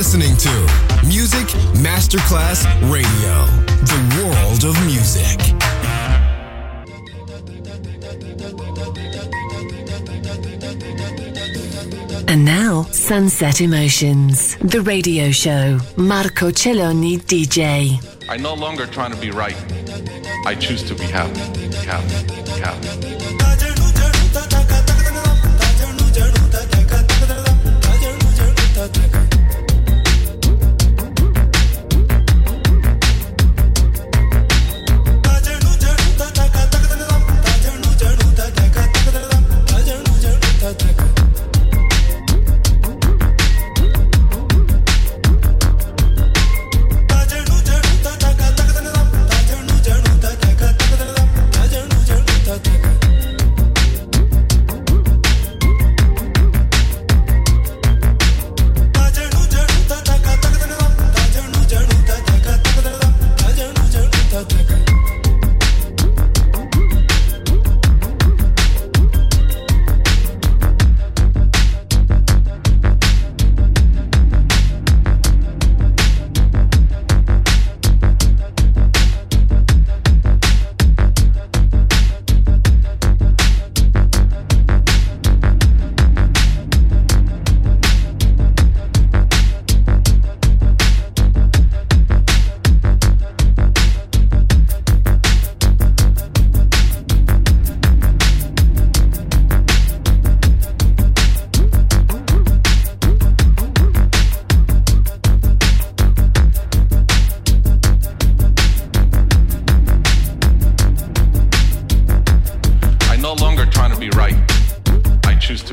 listening to Music Masterclass Radio, the world of music. And now, Sunset Emotions, the radio show. Marco Celloni DJ. I'm no longer trying to be right. I choose to be happy. Happy. Happy.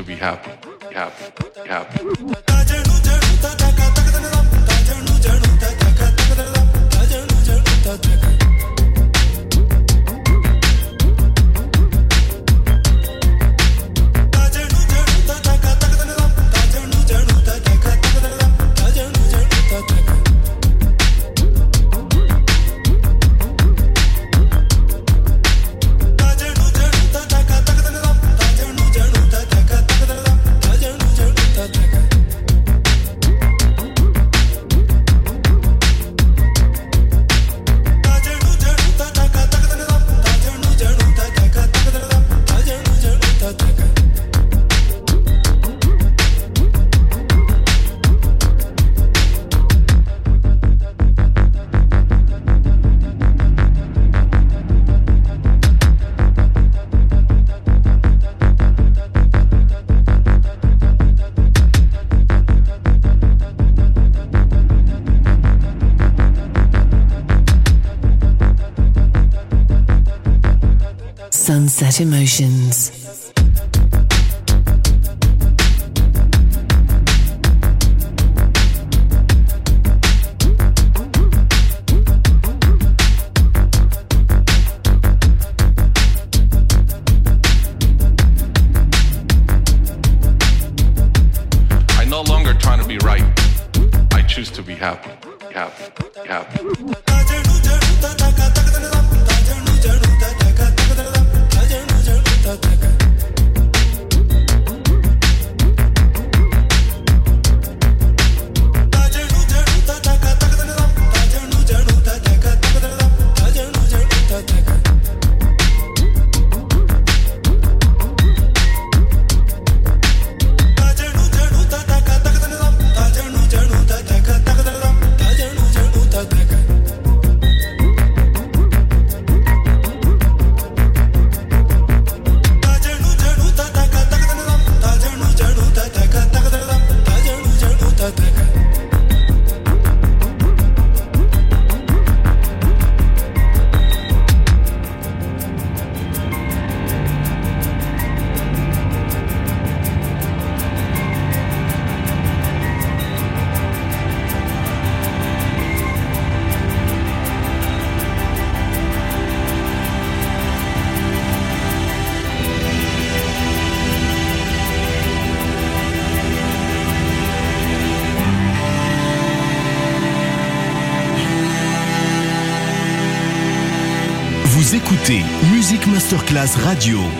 Emotions. Masterclass Radio,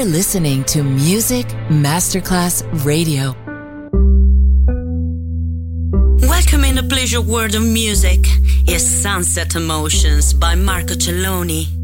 You're listening to Music Masterclass Radio. Welcome in the pleasure world of music is Sunset Emotions by Marco Celloni.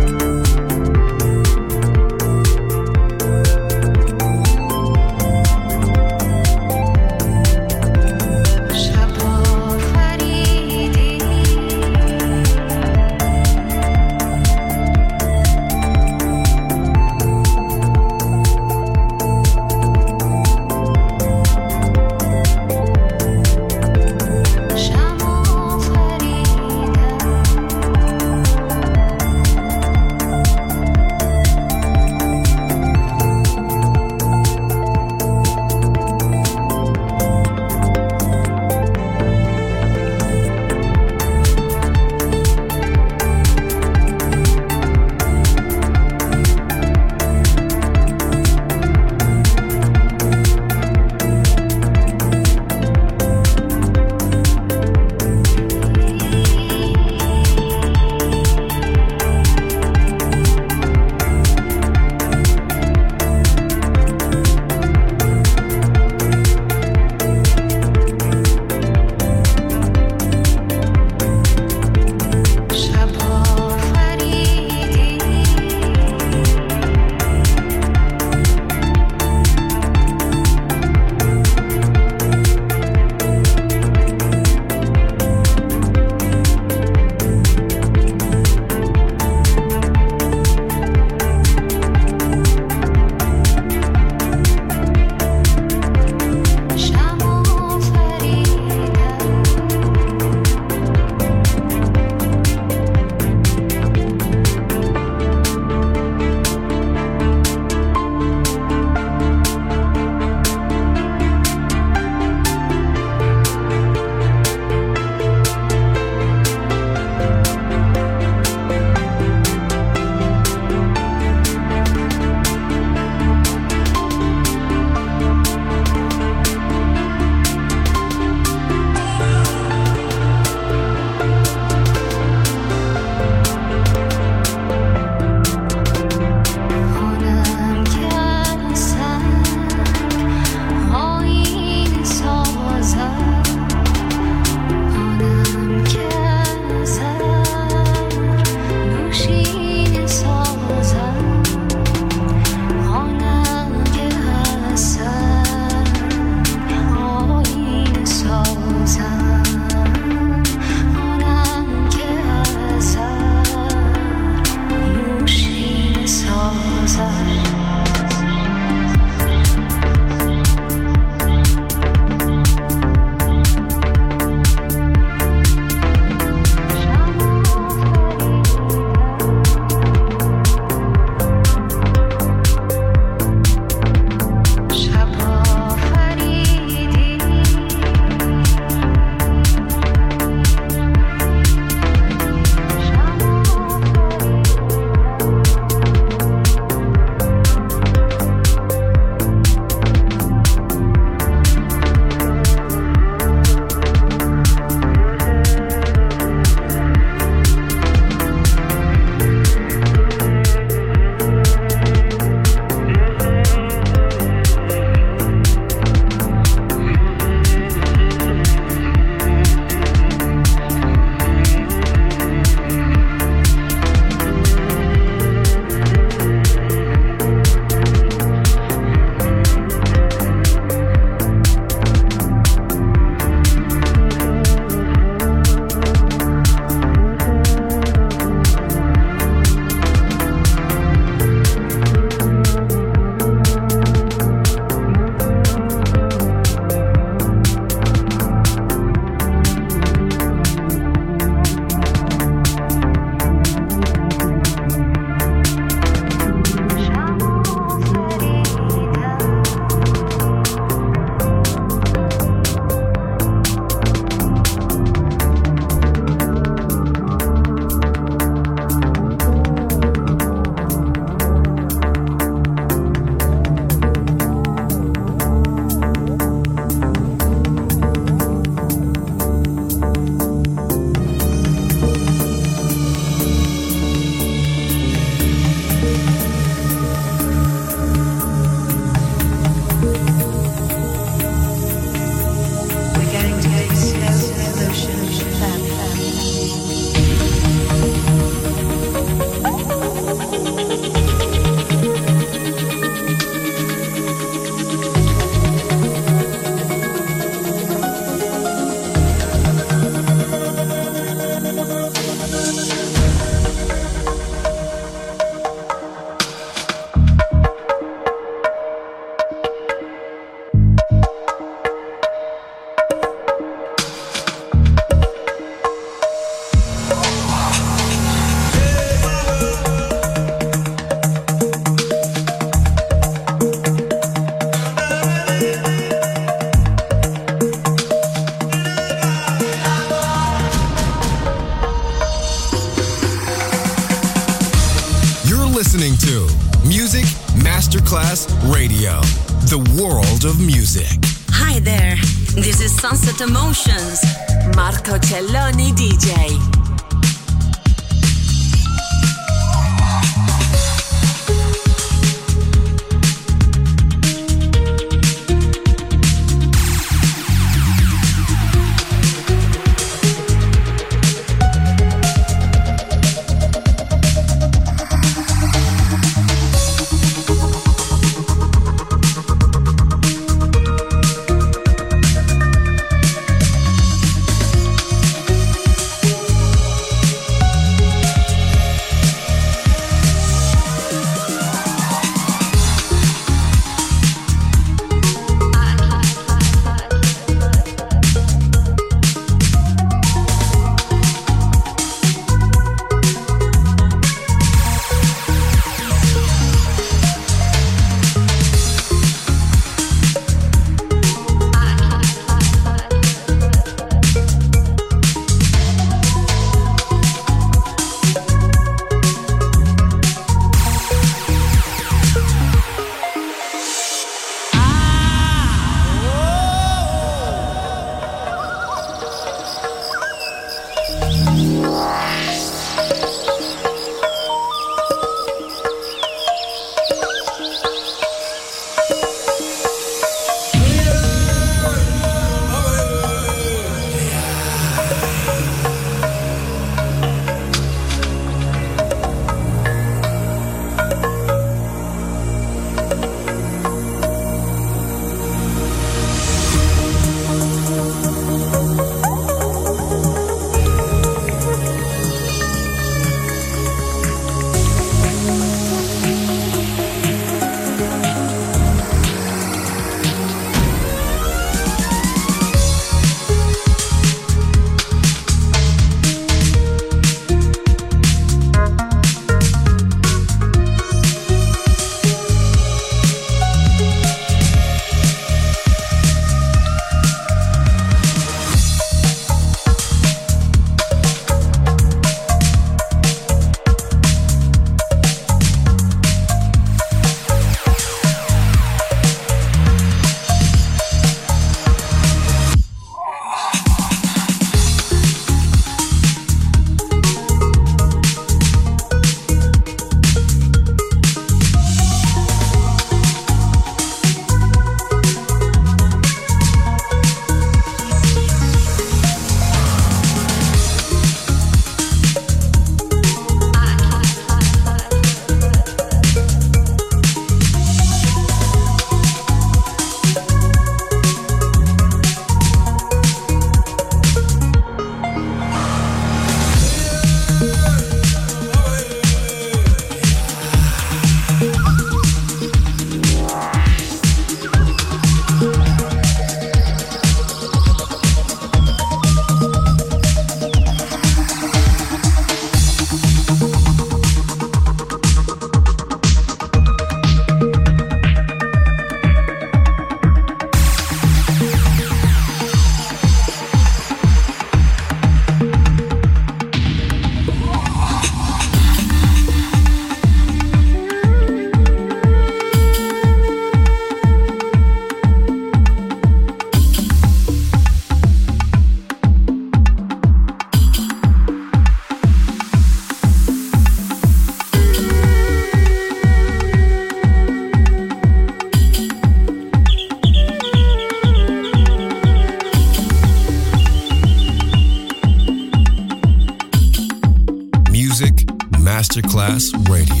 Class Radio.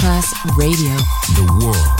Masterclass Radio. the world